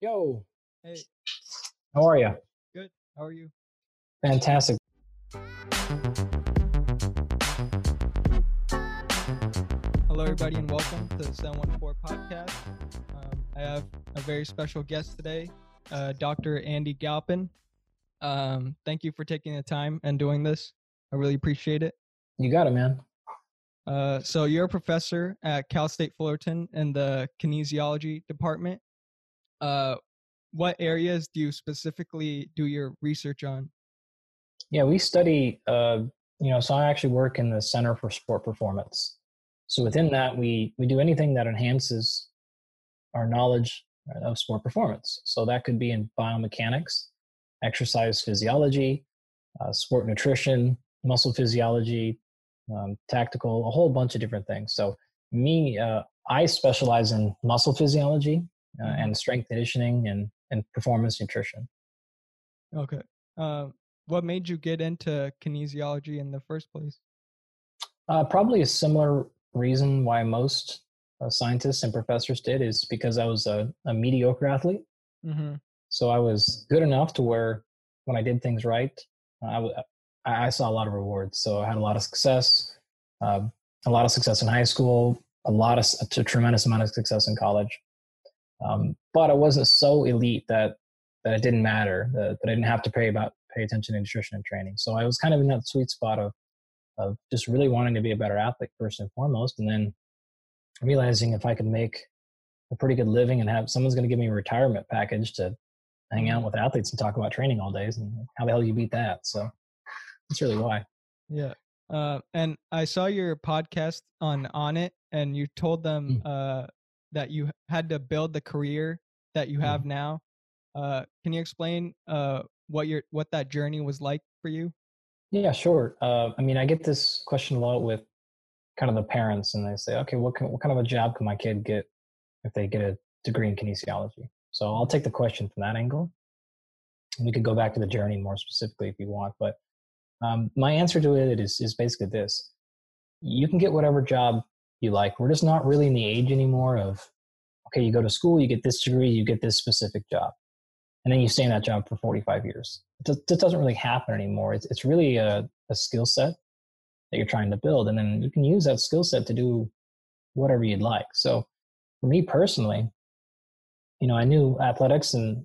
Yo, Hey, how are you? good. How are you? Fantastic. Hello, everybody, and welcome to the 714 podcast. Um, I have a very special guest today, uh, Dr. Andy Galpin. Um, thank you for taking the time and doing this. I really appreciate it. You got it, man. Uh, so, you're a professor at Cal State Fullerton in the kinesiology department. Uh, what areas do you specifically do your research on? Yeah, we study, uh, you know, so I actually work in the Center for Sport Performance. So within that, we, we do anything that enhances our knowledge of sport performance. So that could be in biomechanics, exercise physiology, uh, sport nutrition, muscle physiology, um, tactical, a whole bunch of different things. So me, uh, I specialize in muscle physiology uh, and strength conditioning and, and performance nutrition. Okay. Uh, what made you get into kinesiology in the first place? Uh, probably a similar reason why most uh, scientists and professors did is because I was a, a mediocre athlete. Mm-hmm. So I was good enough to where when I did things right, I, w- I saw a lot of rewards. So I had a lot of success, uh, a lot of success in high school, a lot of a tremendous amount of success in college. Um, but I wasn't so elite that that it didn't matter that, that I didn't have to pay about pay attention to nutrition and training. So I was kind of in that sweet spot of of just really wanting to be a better athlete first and foremost, and then realizing if I could make a pretty good living and have someone's going to give me a retirement package to hang out with athletes and talk about training all days, and how the hell you beat that? So that's really why. Yeah. Uh, and I saw your podcast on on it, and you told them uh, that you had to build the career that you have now. Uh, can you explain uh, what your what that journey was like for you? Yeah, sure. Uh, I mean, I get this question a lot with kind of the parents, and they say, "Okay, what can, what kind of a job can my kid get if they get a degree in kinesiology?" So I'll take the question from that angle. And we could go back to the journey more specifically if you want, but um, my answer to it is is basically this: you can get whatever job you like. We're just not really in the age anymore of okay, you go to school, you get this degree, you get this specific job, and then you stay in that job for 45 years. It just, doesn't really happen anymore. It's, it's really a, a skill set that you're trying to build, and then you can use that skill set to do whatever you'd like. So, for me personally, you know, I knew athletics and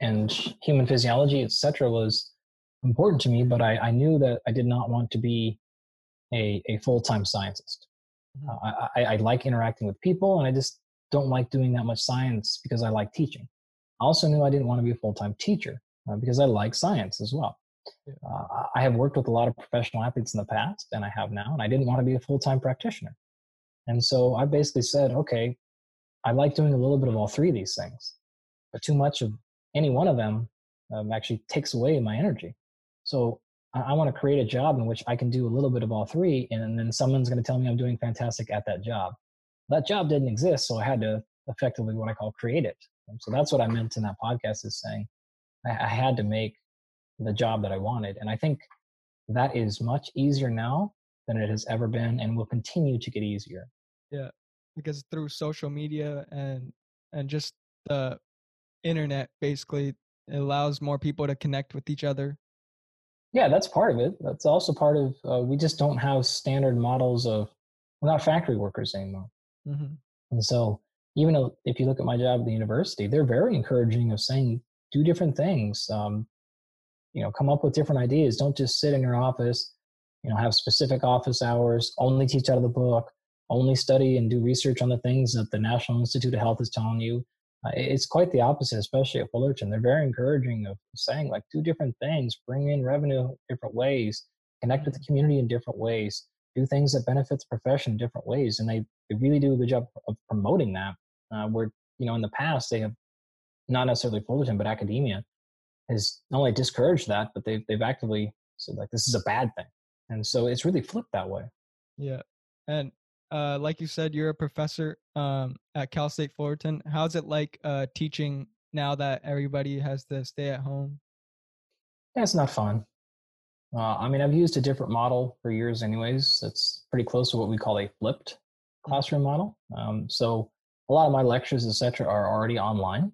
and human physiology, etc., was important to me, but I, I knew that I did not want to be a, a full time scientist. Mhm. Uh, I, I, I like interacting with people, and I just don't like doing that much science because I like teaching. I also knew I didn't want to be a full time teacher uh, because I like science as well. Uh, I have worked with a lot of professional athletes in the past, and I have now, and I didn't want to be a full time practitioner. And so I basically said, okay, I like doing a little bit of all three of these things, but too much of any one of them um, actually takes away my energy. So I, I want to create a job in which I can do a little bit of all three, and then someone's going to tell me I'm doing fantastic at that job. That job didn't exist, so I had to effectively what I call create it. So that's what I meant in that podcast is saying I, I had to make the job that I wanted, and I think that is much easier now than it has ever been, and will continue to get easier. Yeah, because through social media and and just the internet, basically, it allows more people to connect with each other. Yeah, that's part of it. That's also part of uh, we just don't have standard models of we're not factory workers anymore. hmm And so, even though if you look at my job at the university, they're very encouraging of saying do different things. Um, you know, come up with different ideas. Don't just sit in your office. You know, have specific office hours. Only teach out of the book. Only study and do research on the things that the National Institute of Health is telling you. Uh, it- it's quite the opposite, especially at Fullerton. They're very encouraging of saying like do different things, bring in revenue different ways, connect with the community in different ways, do things that benefits the profession in different ways, and they, they really do a good job of promoting that. Uh, where you know in the past they have not necessarily Fullerton, but academia has not only discouraged that, but they've they've actively said like this is a bad thing, and so it's really flipped that way. Yeah. And uh, like you said, you're a professor um, at Cal State Fullerton. How's it like uh, teaching now that everybody has to stay at home? Yeah, it's not fun. Uh, I mean, I've used a different model for years, anyways. It's pretty close to what we call a flipped classroom model. Um, so a lot of my lectures, etc., are already online.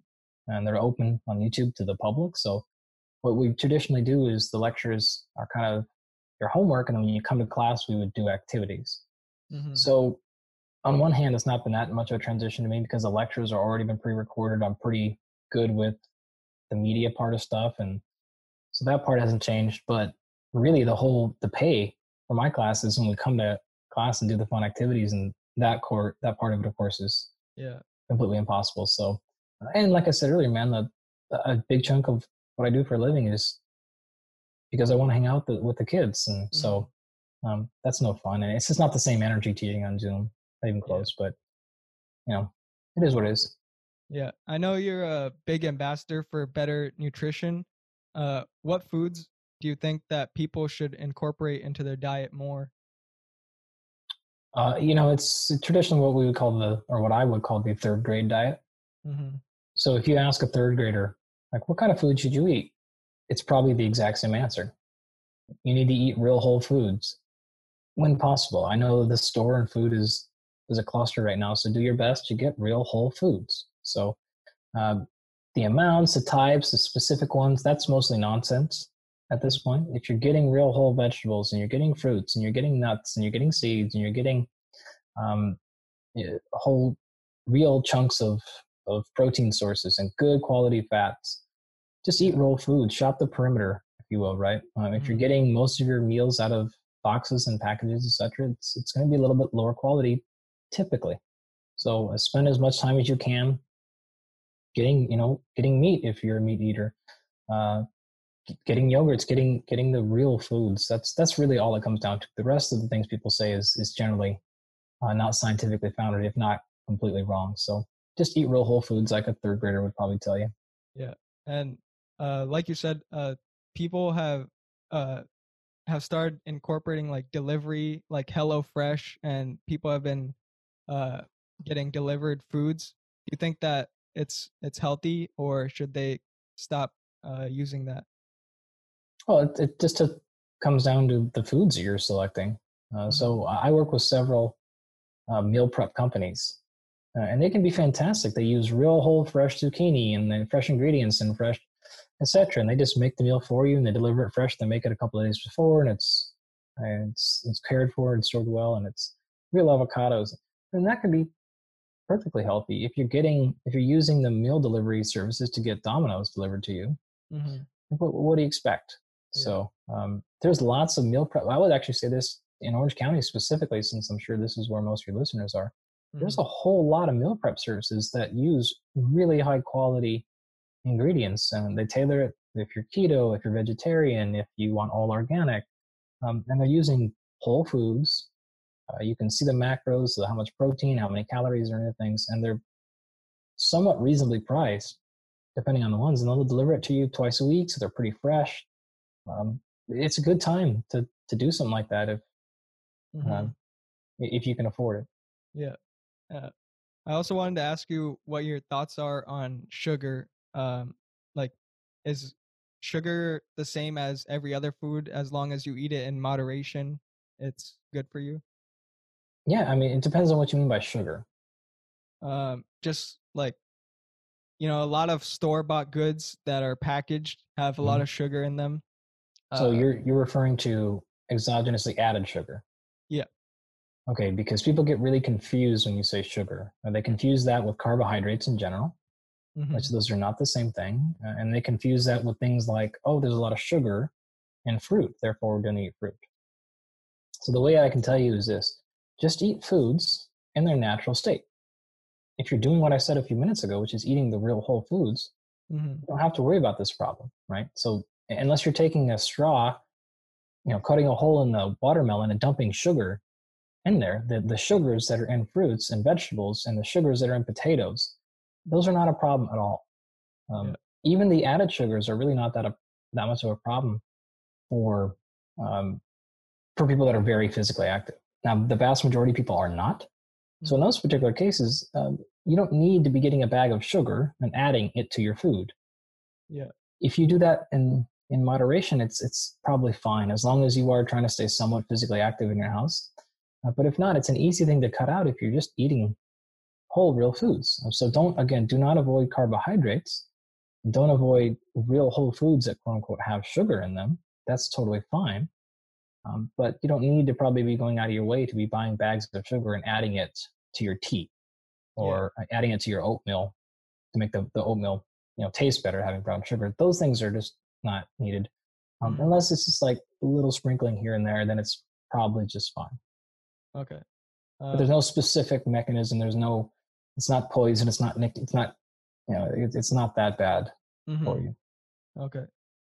and they're open on YouTube to the public. So what we traditionally do is the lectures are kind of your homework, and then when you come to class, we would do activities. Mm-hmm. So on one hand, it's not been that much of a transition to me because the lectures are already been pre-recorded. I'm pretty good with the media part of stuff, and so that part hasn't changed. But really, the whole the pay for my classes when we come to class and do the fun activities and that court that part of it, of course, is yeah completely impossible. So, and like I said earlier, man, the, a big chunk of what I do for a living is because I want to hang out with the, with the kids, and mm-hmm. so um, that's no fun. And it's just not the same energy teaching on Zoom, not even close. But you know, it is what it is. Yeah, I know you're a big ambassador for better nutrition. Uh, what foods do you think that people should incorporate into their diet more? Uh, you know, it's traditionally what we would call the, or what I would call the third grade diet. Mm-hmm. So if you ask a third grader, like, what kind of food should you eat? It's probably the exact same answer. You need to eat real whole foods when possible. I know the store and food is is a cluster right now, so do your best to get real whole foods. So uh, the amounts, the types, the specific ones, that's mostly nonsense at this point. If you're getting real whole vegetables and you're getting fruits and you're getting nuts and you're getting seeds and you're getting um, whole real chunks of, of protein sources and good quality fats, just eat real food. Shop the perimeter, if you will, right? Um, if you're mm-hmm. getting most of your meals out of boxes and packages, etc., it's, it's going to be a little bit lower quality typically. So uh, spend as much time as you can getting, you know, getting meat if you're a meat eater. Uh, getting yogurts, getting getting the real foods. That's that's really all it comes down to. The rest of the things people say is is generally uh, not scientifically founded, if not completely wrong. So just eat real whole foods, like a third grader would probably tell you. Yeah, and uh, like you said, uh, people have uh, have started incorporating like delivery, like Hello Fresh, and people have been uh, getting delivered foods. Do you think that it's it's healthy, or should they stop uh, using that? Well, it, it just to, comes down to the foods you're selecting. Uh, mm-hmm. so I work with several uh, meal prep companies, uh, and they can be fantastic. They use real whole fresh zucchini and then fresh ingredients and fresh, etc. And they just make the meal for you and they deliver it fresh. They make it a couple of days before, and it's it's it's cared for and stored well, and it's real avocados, and that can be perfectly healthy if you're getting if you're using the meal delivery services to get Domino's delivered to you. Mm-hmm. What, what do you expect? So um, there's lots of meal prep. I would actually say this in Orange County specifically, since I'm sure this is where most of your listeners are. Mm-hmm. There's a whole lot of meal prep services that use really high quality ingredients, and they tailor it if you're keto, if you're vegetarian, if you want all organic, um, and they're using whole foods. Uh, you can see the macros, so how much protein, how many calories, or anything, and they're somewhat reasonably priced, depending on the ones. And they'll deliver it to you twice a week, so they're pretty fresh um, it's a good time to to do something like that if mm-hmm. um, if you can afford it. Yeah. Uh, I also wanted to ask you what your thoughts are on sugar. Um, like, is sugar the same as every other food as long as you eat it in moderation? It's good for you. Yeah, I mean, it depends on what you mean by sugar. Um, just like you know, a lot of store bought goods that are packaged have a mm-hmm. lot of sugar in them. So uh, you're you're referring to exogenously added sugar. Yeah. Okay, because people get really confused when you say sugar. They confuse that with carbohydrates in general, mm-hmm. which those are not the same thing, uh, and they confuse that with things like, oh, there's a lot of sugar in fruit, therefore we're going to eat fruit. So the way I can tell you is this: just eat foods in their natural state. If you're doing what I said a few minutes ago, which is eating the real whole foods, mm-hmm. you don't have to worry about this problem, right? So unless you're taking a straw, you know, cutting a hole in the watermelon and dumping sugar in there, the, the sugars that are in fruits and vegetables and the sugars that are in potatoes, those are not a problem at all. Um, yeah. Even the added sugars are really not that a, that much of a problem for um, for people that are very physically active. Now, the vast majority of people are not. So in mm-hmm. those particular cases, um, you don't need to be getting a bag of sugar and adding it to your food. Yeah. If you do that in in moderation, it's it's probably fine as long as you are trying to stay somewhat physically active in your house. Uh, but if not, it's an easy thing to cut out if you're just eating whole real foods. Uh, so don't again do not avoid carbohydrates. don't avoid real whole foods that quote unquote have sugar in them. That's totally fine. Um, but you don't need to probably be going out of your way to be buying bags of sugar and adding it to your tea or yeah. adding it to your oatmeal to make the, the oatmeal you know taste better having brown sugar. Those things are just not needed. Um, mm-hmm. Unless it's just like a little sprinkling here and there, then it's probably just fine. Okay. Uh, but there's no specific mechanism. There's no. It's not poison. It's not. It's not. You know. It, it's not that bad mm-hmm. for you. Okay.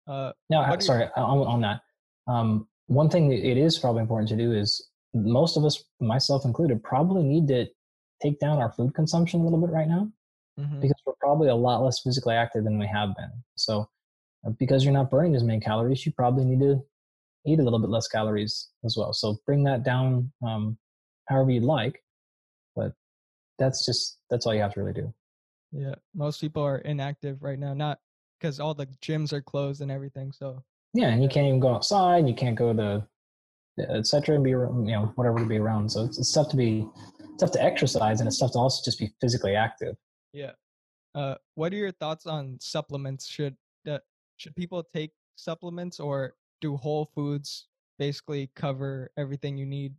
Uh, now, sorry. You- on, on that, um, one thing that it is probably important to do is most of us, myself included, probably need to take down our food consumption a little bit right now mm-hmm. because we're probably a lot less physically active than we have been. So, uh, because you're not burning as many calories, you probably need to eat a little bit less calories as well. So, bring that down um, however you'd like. But that's just that's all you have to really do. Yeah, most people are inactive right now, not because all the gyms are closed and everything. So yeah, and you can't even go outside. You can't go to etc. and be you know whatever to be around. So it's, it's tough to be tough to exercise, and it's tough to also just be physically active. Yeah. Uh, what are your thoughts on supplements? Should uh, should people take supplements, or do whole foods basically cover everything you need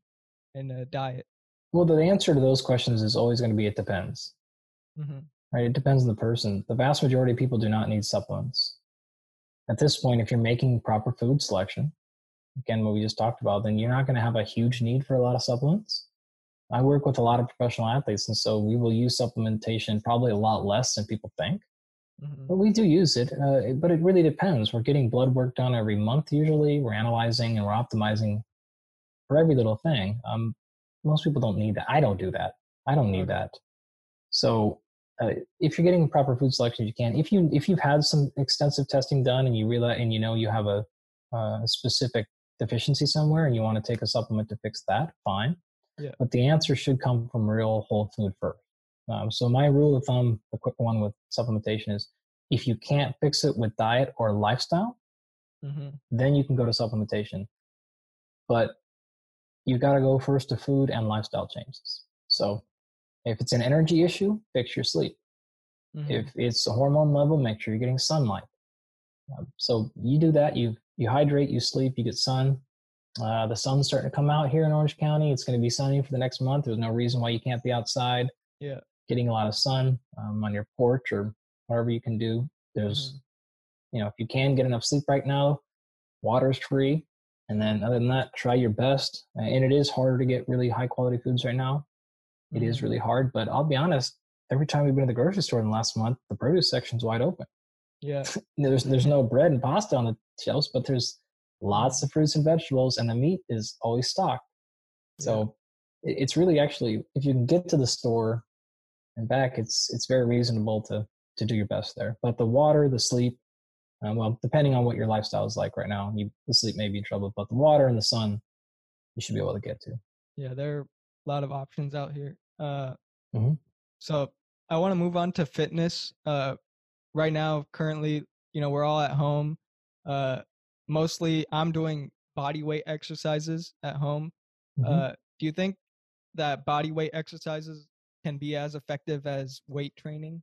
in a diet? Well, the answer to those questions is always going to be it depends. Mm-hmm. Right? It depends on the person. The vast majority of people do not need supplements. At this point, if you're making proper food selection, again, what we just talked about, then you're not going to have a huge need for a lot of supplements. I work with a lot of professional athletes, and so we will use supplementation probably a lot less than people think. Mm-hmm. But we do use it, uh, but it really depends. We're getting blood work done every month usually. We're analyzing and we're optimizing for every little thing. Um, most people don't need that. I don't do that. I don't need that. So uh, if you're getting proper food selection, you can. If you if you've had some extensive testing done and you realize and you know you have a, a specific deficiency somewhere and you want to take a supplement to fix that, fine. Yeah. But the answer should come from real whole food first. Um, so my rule of thumb, the quick one with supplementation is if you can't fix it with diet or lifestyle, mm-hmm. then you can go to supplementation. But you got to go first to food and lifestyle changes. So if it's an energy issue, fix your sleep. Mm-hmm. If it's a hormone level, make sure you're getting sunlight. Um, so you do that. You you hydrate, you sleep, you get sun. Uh, the sun's starting to come out here in Orange County. It's going to be sunny for the next month. There's no reason why you can't be outside. Yeah, getting a lot of sun um, on your porch or whatever you can do. There's, mm-hmm. you know, if you can get enough sleep right now, water's free. And then other than that, try your best. And it is harder to get really high quality foods right now. It mm-hmm. really hard, but I'll be honest. Every time we've been to the grocery store in the last month, the produce section's wide open. Yeah, there's there's no bread and pasta on the shelves, but there's lots of fruits and vegetables, and the meat is always stocked. So yeah. it's really actually, if you can get to the store and back, it's it's very reasonable to to do your best there. But the water, the sleep, um, well, depending on what your lifestyle is like right now, you, the sleep may be in trouble, but the water and the sun, you should be able to get to. Yeah, there are a lot of options out here. Uh, mm-hmm. So I want to move on to fitness. Uh, right now, currently, you know, we're all at home. Uh, mostly, I'm doing body weight exercises at home. Mm-hmm. Uh, do you think that body weight exercises can be as effective as weight training?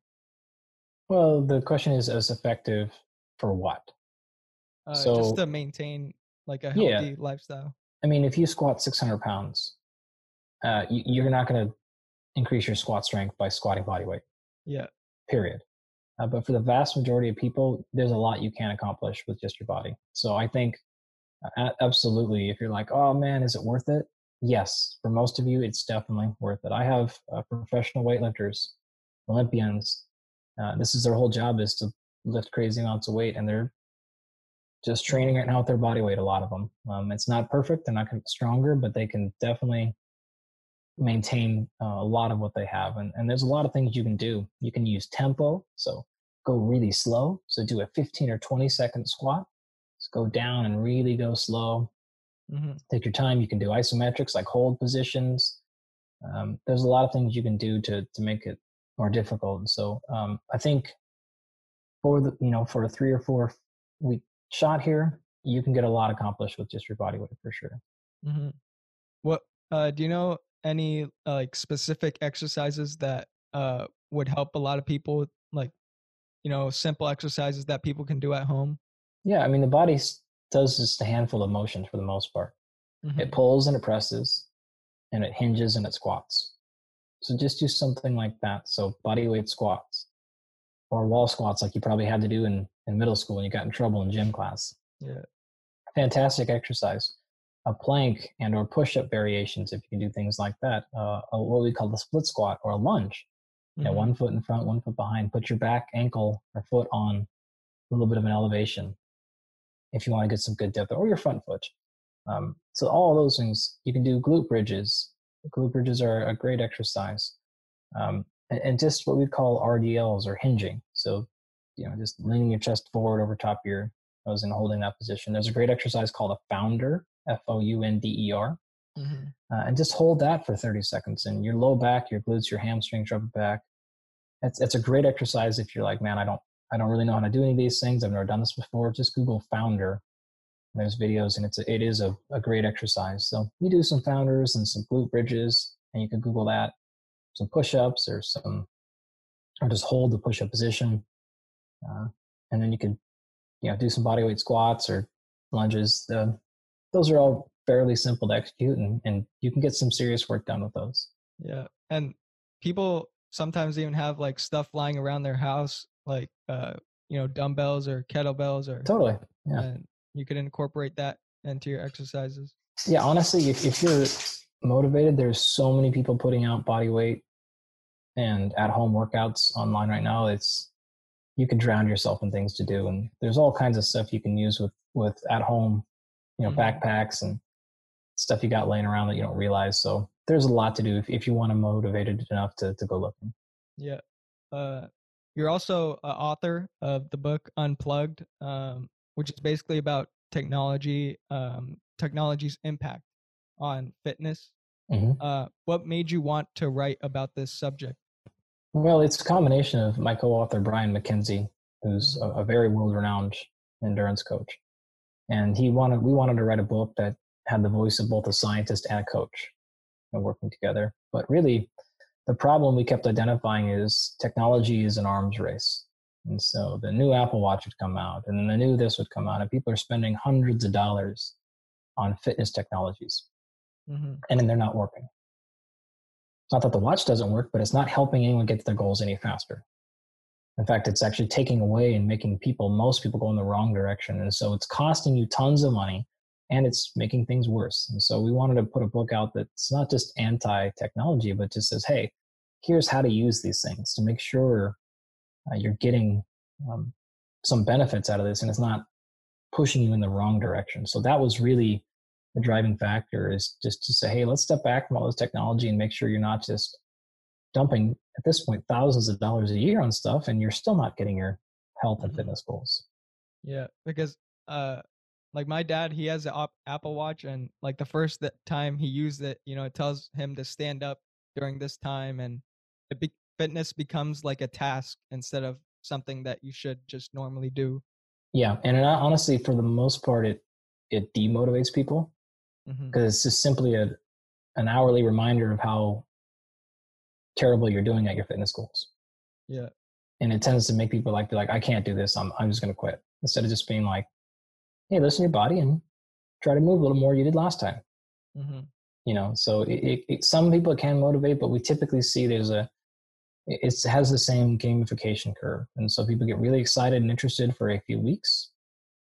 Well, the question is as effective for what? Uh, so, just to maintain like a healthy yeah. lifestyle. I mean, if you squat 600 pounds, uh, you, are not going to increase your squat strength by squatting body weight. Yeah. Period. Uh, but for the vast majority of people, there's a lot you can accomplish with just your body. So I think uh, absolutely, if you're like, oh man, is it worth it? Yes, for most of you, it's definitely worth it. I have uh, professional weightlifters, Olympians. Uh, this is their whole job is to lift crazy amounts of weight, and they're just training right now with their body weight. A lot of them. Um, it's not perfect; they're not going to be stronger, but they can definitely maintain uh, a lot of what they have. And, and there's a lot of things you can do. You can use tempo, so go really slow. So do a 15 or 20 second squat. Just go down and really go slow. Mm-hmm. Take your time. You can do isometrics like hold positions. Um, there's a lot of things you can do to to make it more difficult. So um, I think for the you know for a three or four week shot here, you can get a lot accomplished with just your body weight for sure. Mm-hmm. What uh, do you know any uh, like specific exercises that uh, would help a lot of people like you know simple exercises that people can do at home? Yeah, I mean the body does just a handful of motions for the most part. Mm-hmm. It pulls and it presses, and it hinges and it squats. So just do something like that. So body weight squats or wall squats like you probably had to do in, in middle school when you got in trouble in gym class. Yeah. Fantastic exercise. A plank and or push-up variations if you can do things like that. Uh, a, what we call the split squat or a lunge. Mm-hmm. one foot in front, one foot behind. Put your back ankle or foot on a little bit of an elevation if you want to get some good depth, or your front foot. Um, so all those things you can do glute bridges. Glute bridges are a great exercise, um, and, and, just what we call RDLs or hinging. So you know, just leaning your chest forward over top of your nose and holding that position. There's a great exercise called a founder, F O U N D E R, mm-hmm. uh, and just hold that for 30 seconds. And your low back, your glutes, your hamstrings, upper back. It's it's a great exercise if you're like, man, I don't I don't really know how to do any of these things. I've never done this before. Just Google founder there's videos and it's a, it is a, a great exercise. So you do some founders and some glute bridges and you can Google that, some push-ups or some, or just hold the push-up position. Uh, and then you could, you know, do some body weight squats or lunges. The, those are all fairly simple to execute and, and you can get some serious work done with those. Yeah. And people sometimes even have like stuff lying around their house, like, uh, you know, dumbbells or kettlebells or totally. Yeah. And you could incorporate that into your exercises yeah honestly if, if you're motivated there's so many people putting out body weight and at home workouts online right now it's you can drown yourself in things to do and there's all kinds of stuff you can use with with at home you know mm-hmm. backpacks and stuff you got laying around that you don't realize so there's a lot to do if, if you want to motivated enough to, to go looking yeah uh, you're also an author of the book unplugged um, which is basically about technology, um, technology's impact on fitness. Mm-hmm. Uh, what made you want to write about this subject? Well, it's a combination of my co-author Brian MacKenzie, who's a, a very world-renowned endurance coach, and he wanted we wanted to write a book that had the voice of both a scientist and a coach, and working together. But really, the problem we kept identifying is technology is an arms race. And so the new Apple Watch would come out, and then the new this would come out, and people are spending hundreds of dollars on fitness technologies, mm-hmm. and then they're not working. Not that the watch doesn't work, but it's not helping anyone get to their goals any faster. In fact, it's actually taking away and making people, most people, go in the wrong direction. And so it's costing you tons of money and it's making things worse. And so we wanted to put a book out that's not just anti technology, but just says, hey, here's how to use these things to make sure uh, you're getting um, some benefits out of this and it's not pushing you in the wrong direction so that was really the driving factor is just to say hey let's step back from all this technology and make sure you're not just dumping at this point thousands of dollars a year on stuff and you're still not getting your health and mm-hmm. fitness goals yeah because uh like my dad he has an op- apple watch and like the first time he used it you know it tells him to stand up during this time and it be- fitness becomes like a task instead of something that you should just normally do. Yeah, and honestly, for the most part, it it demotivates people because mm-hmm. it's just simply a an hourly reminder of how terrible you're doing at your fitness goals. Yeah, and it tends to make people like be like, I can't do this. I'm I'm just going to quit instead of just being like, Hey, listen to your body and try to move a little more you did last time. Mm-hmm. You know, so it, it, it, some people can motivate, but we typically see there's a it has the same gamification curve. And so people get really excited and interested for a few weeks,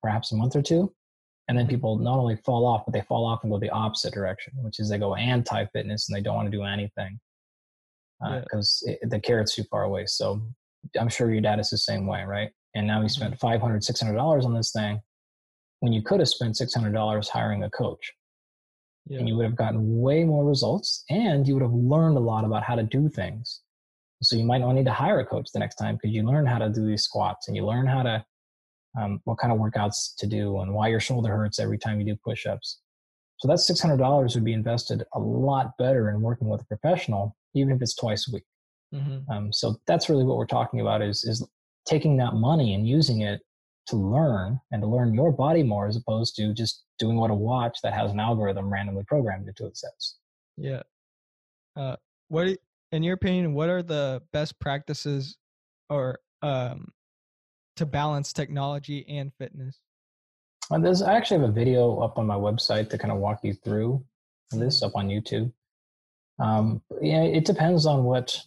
perhaps a month or two. And then people not only fall off, but they fall off and go the opposite direction, which is they go anti fitness and they don't want to do anything because uh, yeah. the carrot's too far away. So I'm sure your dad is the same way, right? And now he spent mm-hmm. $500, $600 on this thing when you could have spent $600 hiring a coach. Yeah. And you would have gotten way more results and you would have learned a lot about how to do things so you might not need to hire a coach the next time because you learn how to do these squats and you learn how to um, what kind of workouts to do and why your shoulder hurts every time you do push-ups. So that six hundred dollars would be invested a lot better in working with a professional, even if it's twice a week. Mm-hmm. Um, so that's really what we're talking about is is taking that money and using it to learn and to learn your body more as opposed to just doing what a watch that has an algorithm randomly programmed into it says. Yeah. Uh, what in your opinion, what are the best practices or um, to balance technology and fitness? Uh, there's I actually have a video up on my website to kind of walk you through this up on YouTube. Um, yeah, it depends on what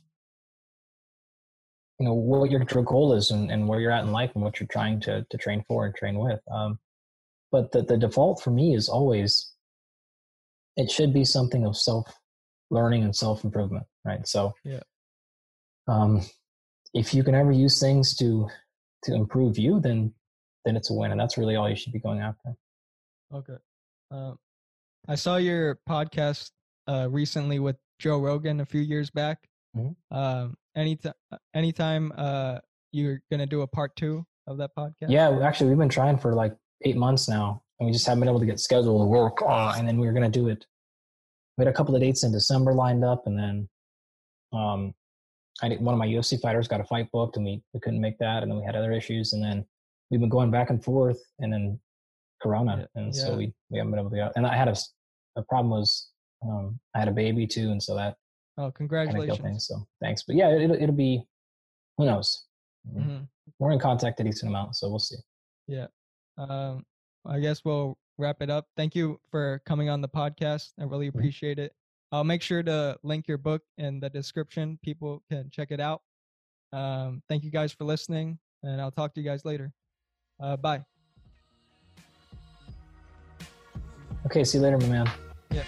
you know what your goal is and, and where you're at in life and what you're trying to to train for and train with. Um, but the, the default for me is always it should be something of self learning and self improvement, right? So yeah. Um, if you can ever use things to to improve you, then then it's a win, and that's really all you should be going after. Okay. Um, I saw your podcast uh, recently with Joe Rogan a few years back. Mm-hmm. Um, anytime, anytime uh, you're gonna do a part two of that podcast? Yeah, actually, we've been trying for like eight months now, and we just haven't been able to get scheduled to work. Uh, and then we were gonna do it. We had a couple of dates in December lined up, and then um, I did, one of my UFC fighters got a fight booked, and we we couldn't make that, and then we had other issues, and then we've been going back and forth, and then Corona, and yeah. so we we haven't been able to go. And I had a a problem was um, I had a baby too, and so that oh congratulations. Things, so thanks, but yeah, it, it'll be who knows. Mm-hmm. mm-hmm. We're in contact a decent amount, so we'll see. Yeah, um, I guess we'll wrap it up. Thank you for coming on the podcast. I really mm-hmm. appreciate it. I'll make sure to link your book in the description. People can check it out. Um, thank you guys for listening, and I'll talk to you guys later. Uh, bye. Okay, see you later, my man. Yeah.